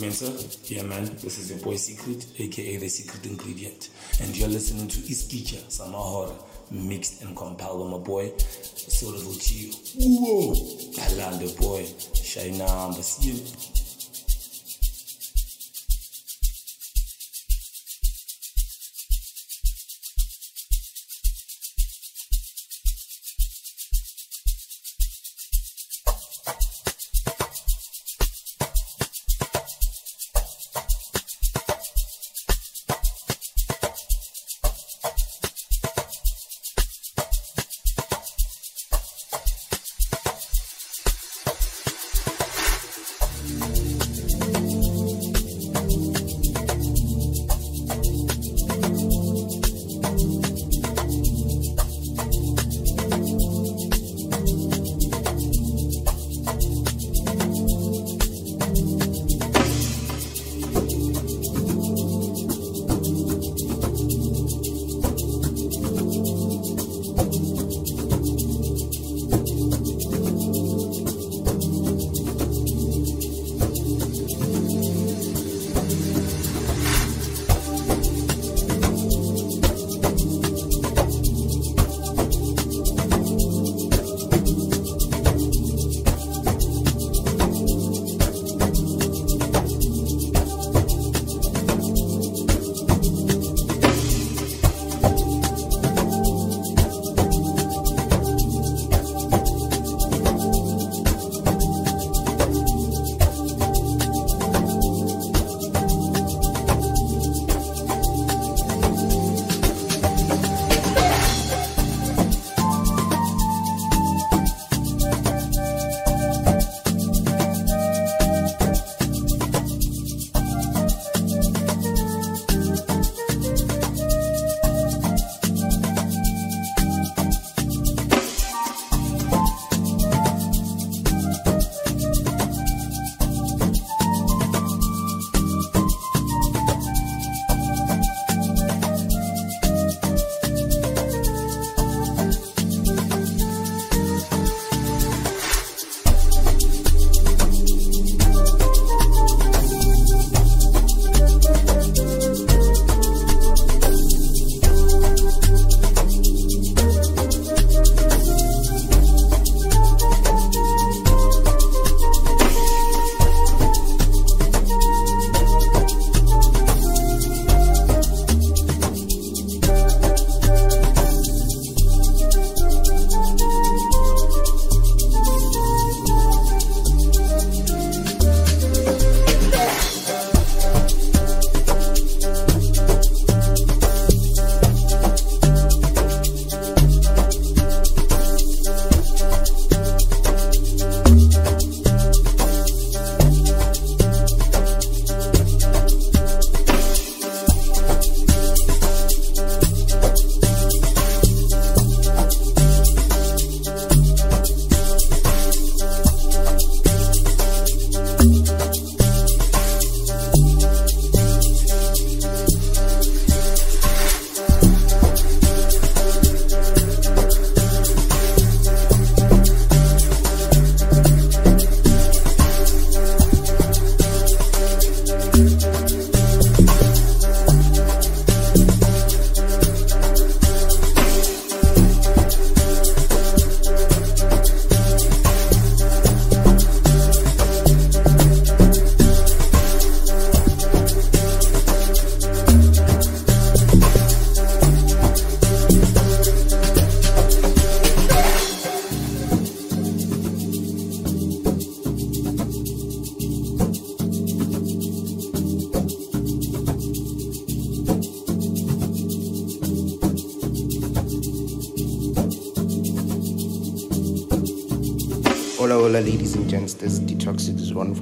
Mensa. Yeah, man. This is your boy Secret, aka the Secret Ingredient, and you're listening to iSgija Sama Horror, mixed and compiled by my boy Saudavelgio. Whoa, Galanda boy, Shaina Ambasio.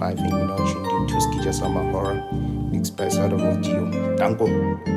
5 and you know tuned in to Sgija Sama Horror mixed by Saudavelgio Danko.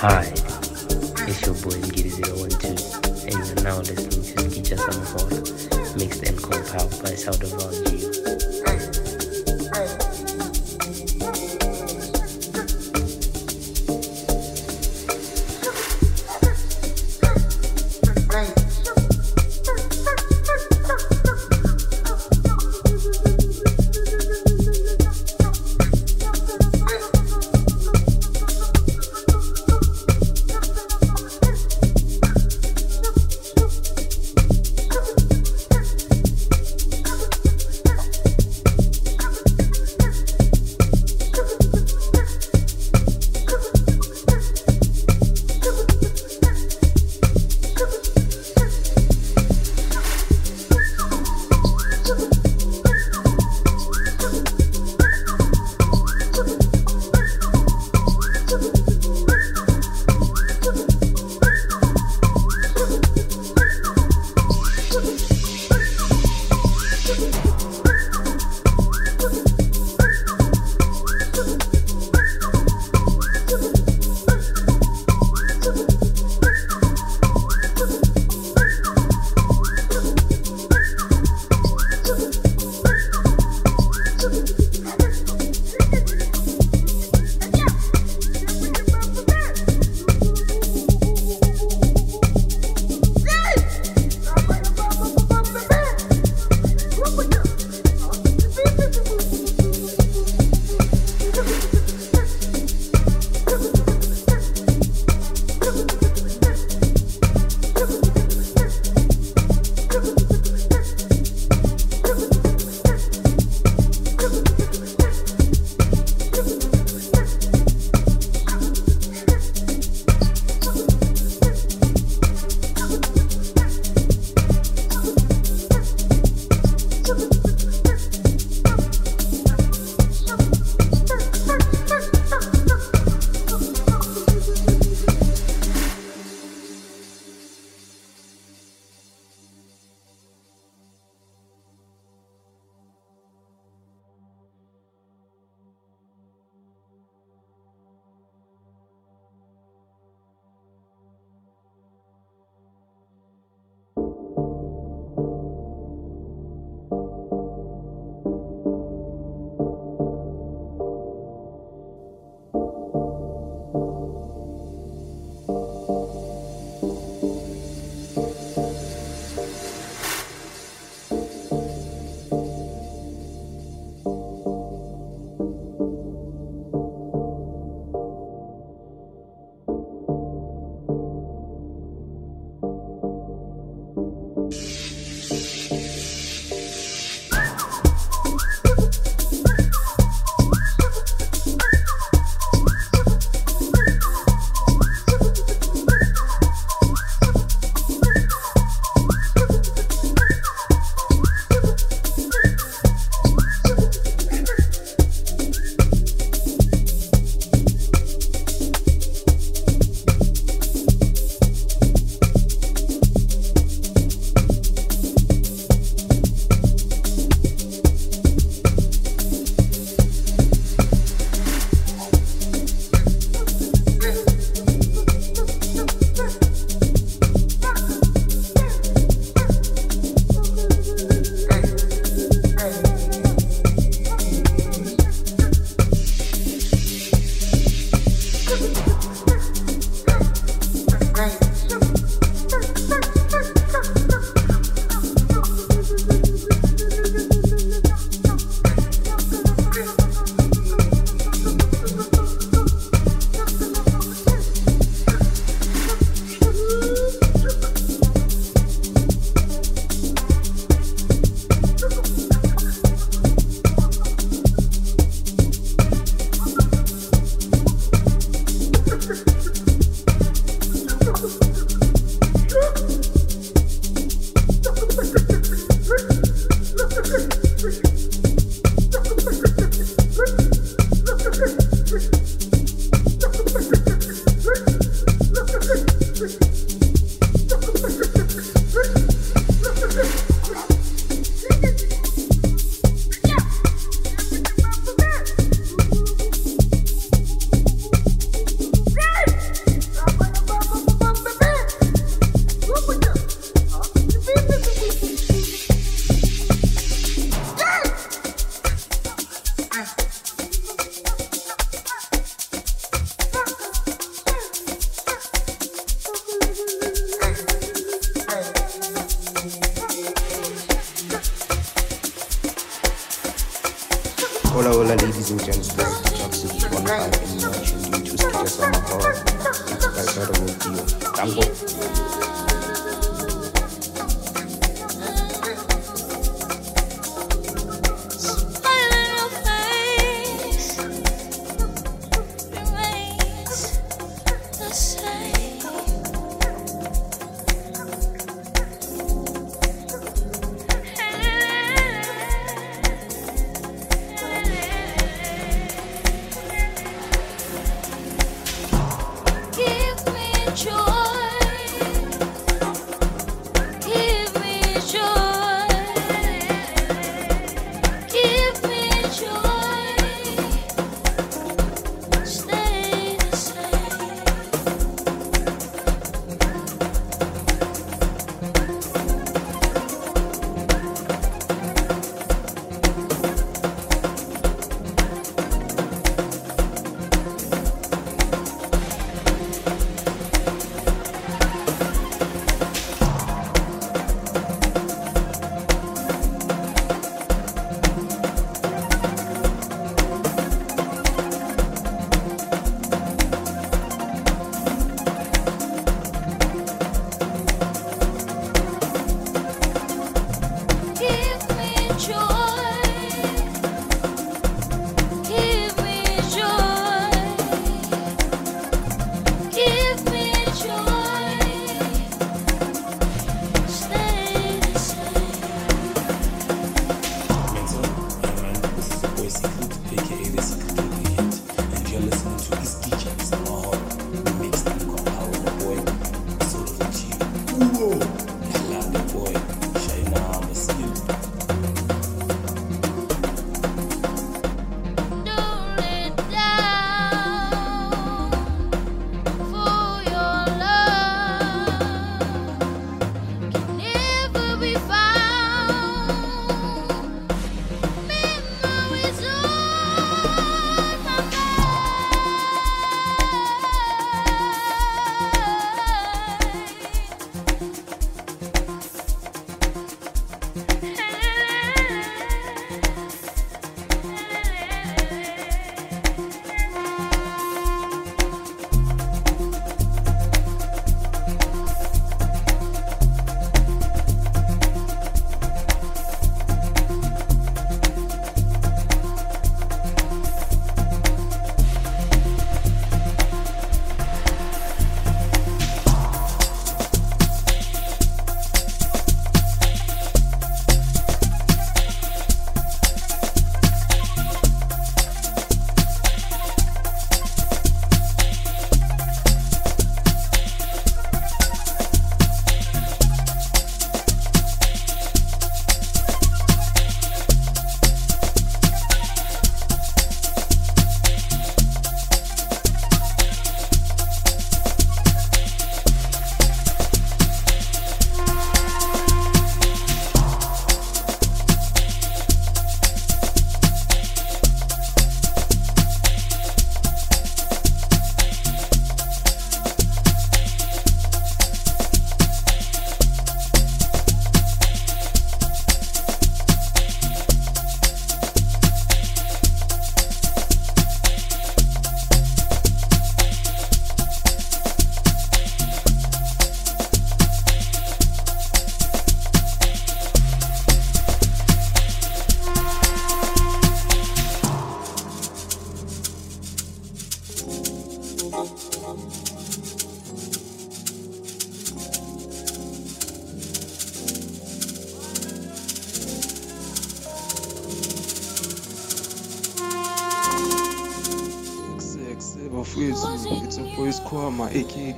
Hi, it's your boy Mgiri012, and you're now listening to Sgija Sama Horror, mixed and compiled by Sound of G.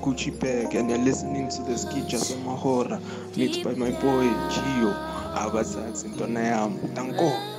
Gucci Bag, and you're listening to the Sgija Sama Horror, mixed by my boy Gio. Abasazi intwana yami. Thank you.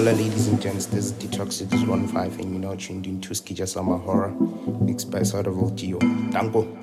Hola, ladies and gents. This is Detox is one five, and you're now tuned into Sgija Sama Horror, mixed by Saudavelgio. Danko.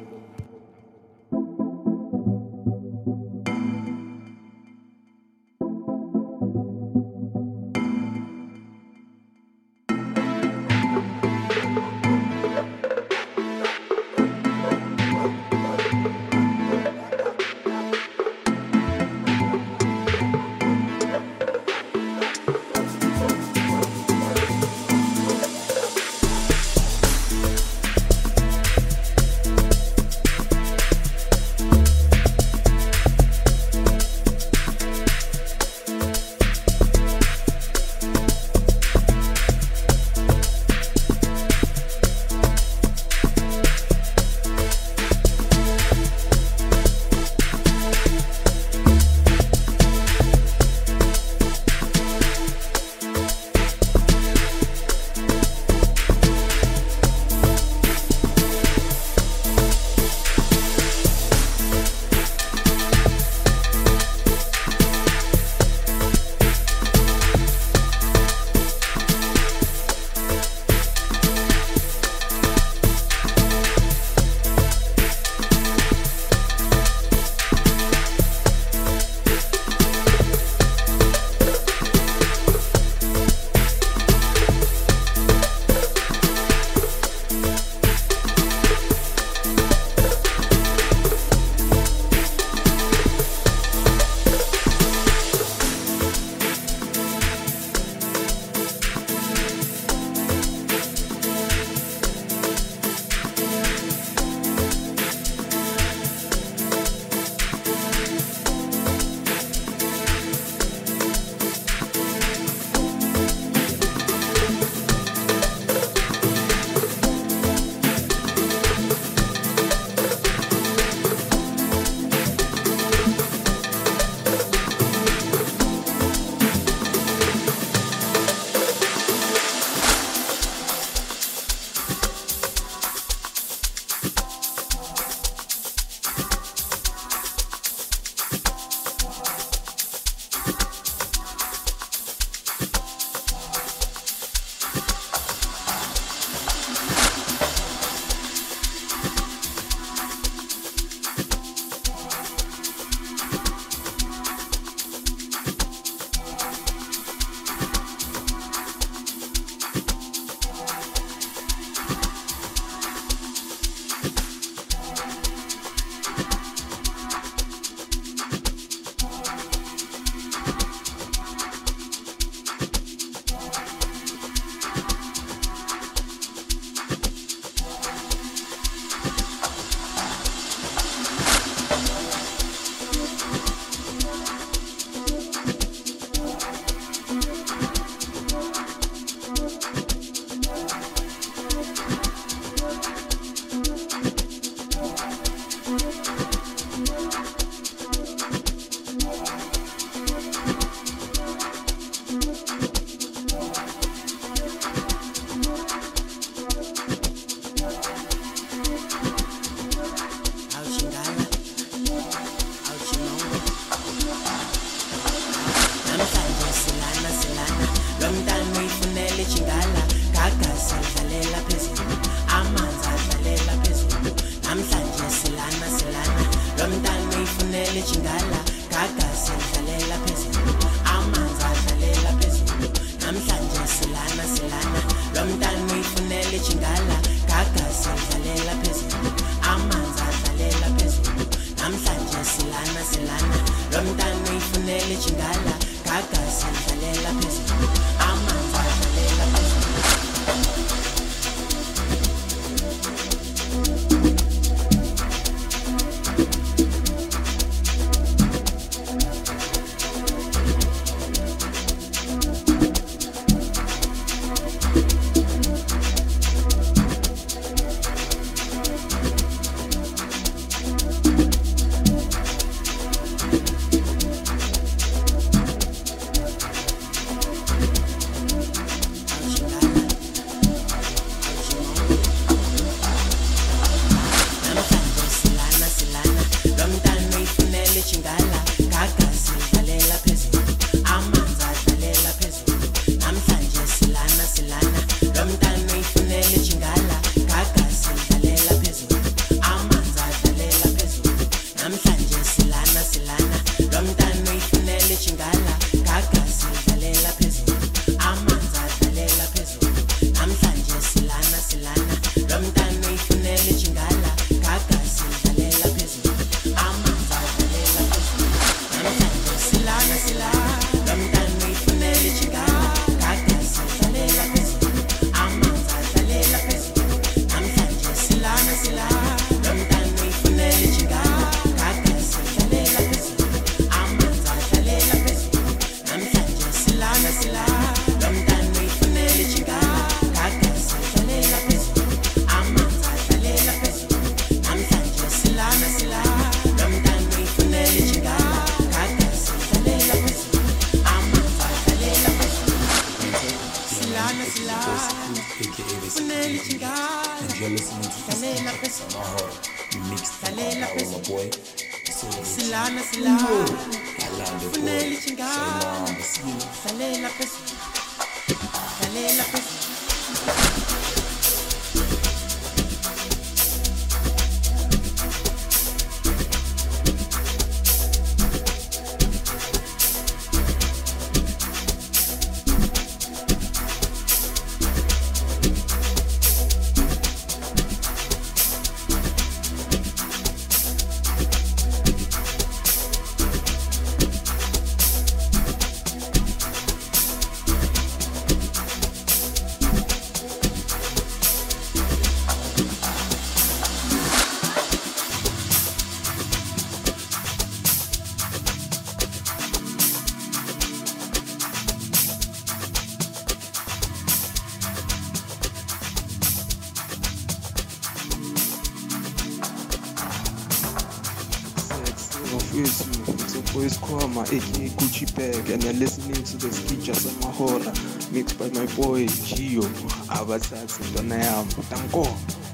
back and you're listening to the features of Mahora mixed by my boy Gio Abathatsi Ndonayam. Thank you.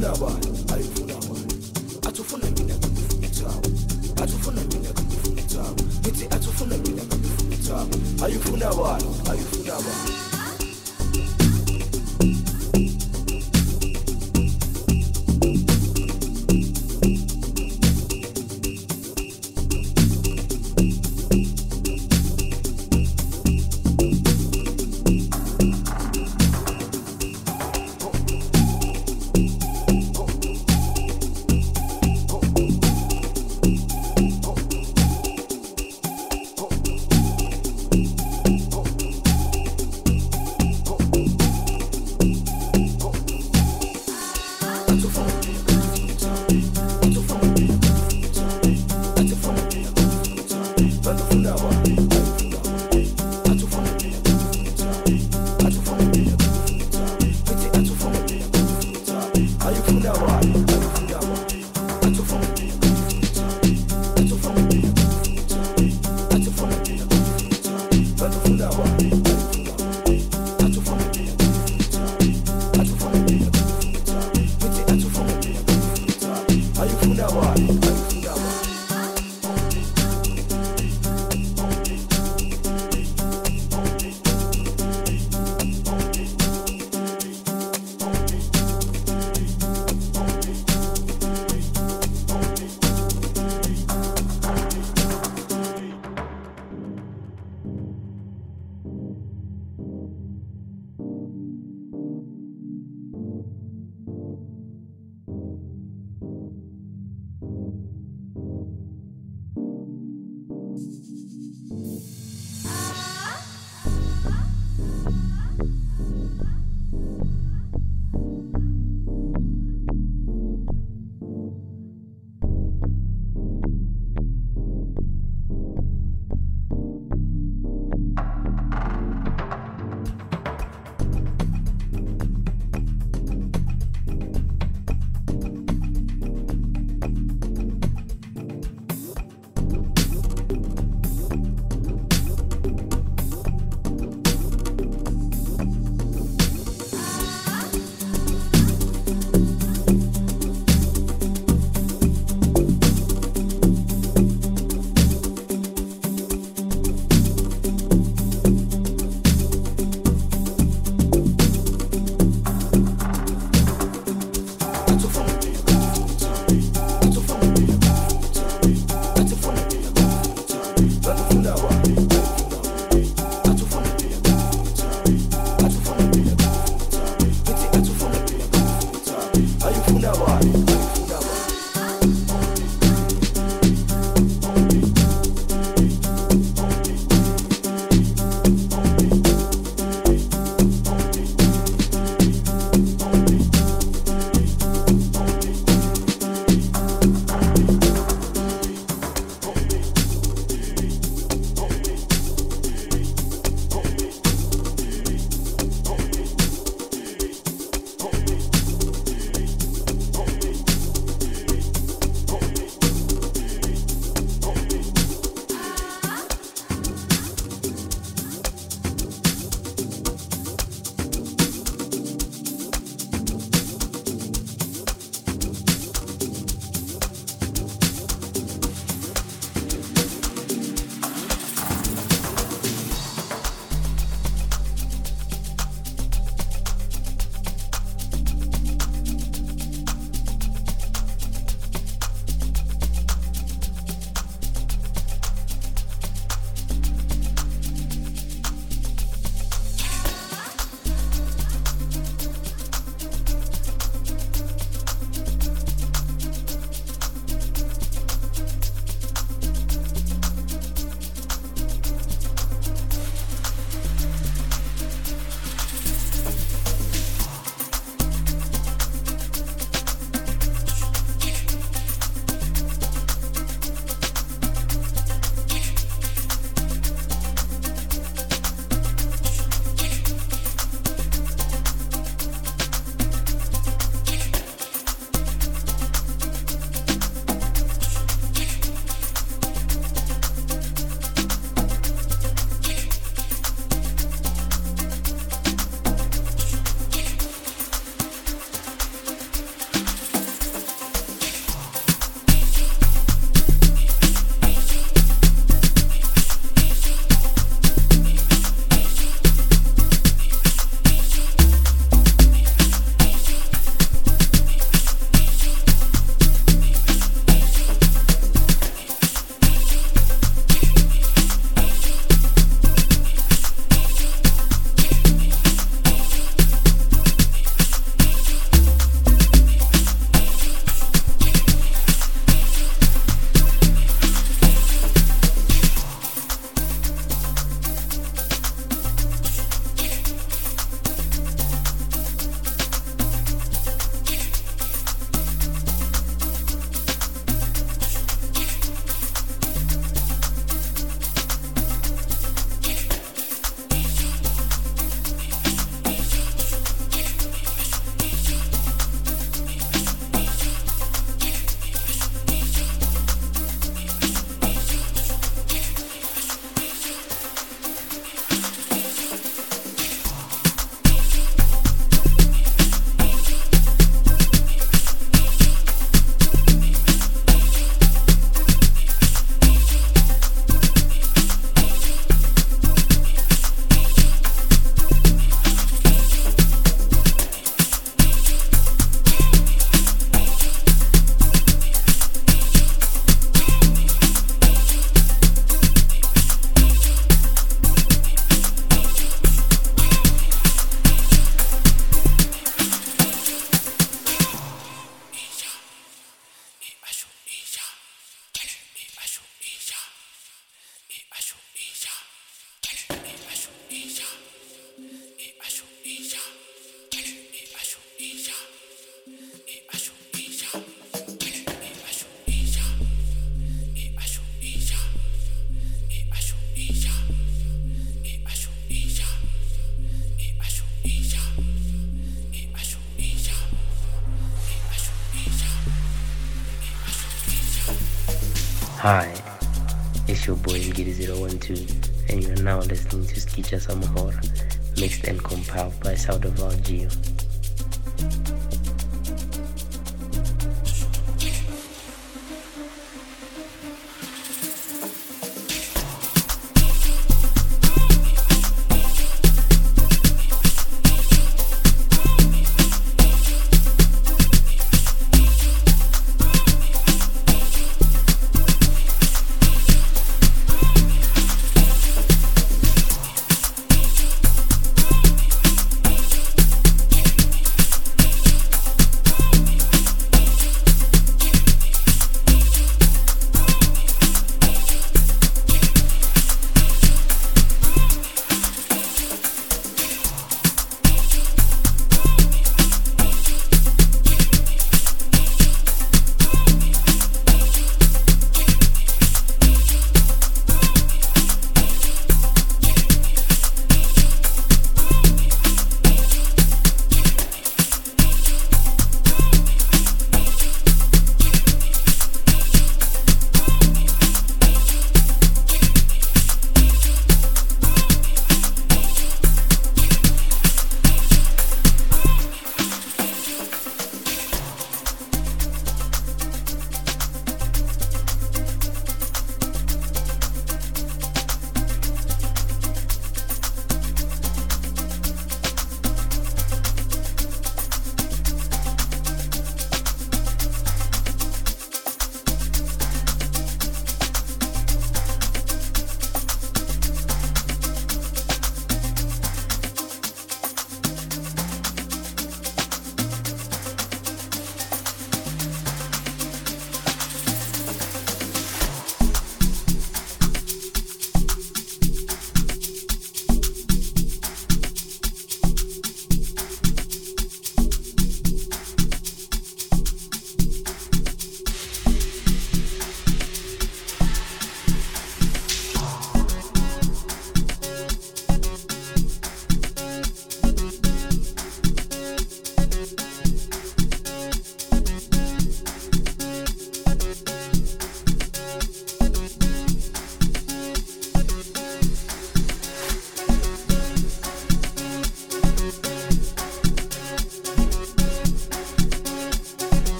Never.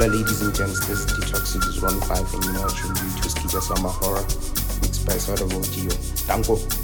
Hola, ladies and gents. This is Detox 615, and you know it should be Twisky Jasama Horror, out of Soda Thank you.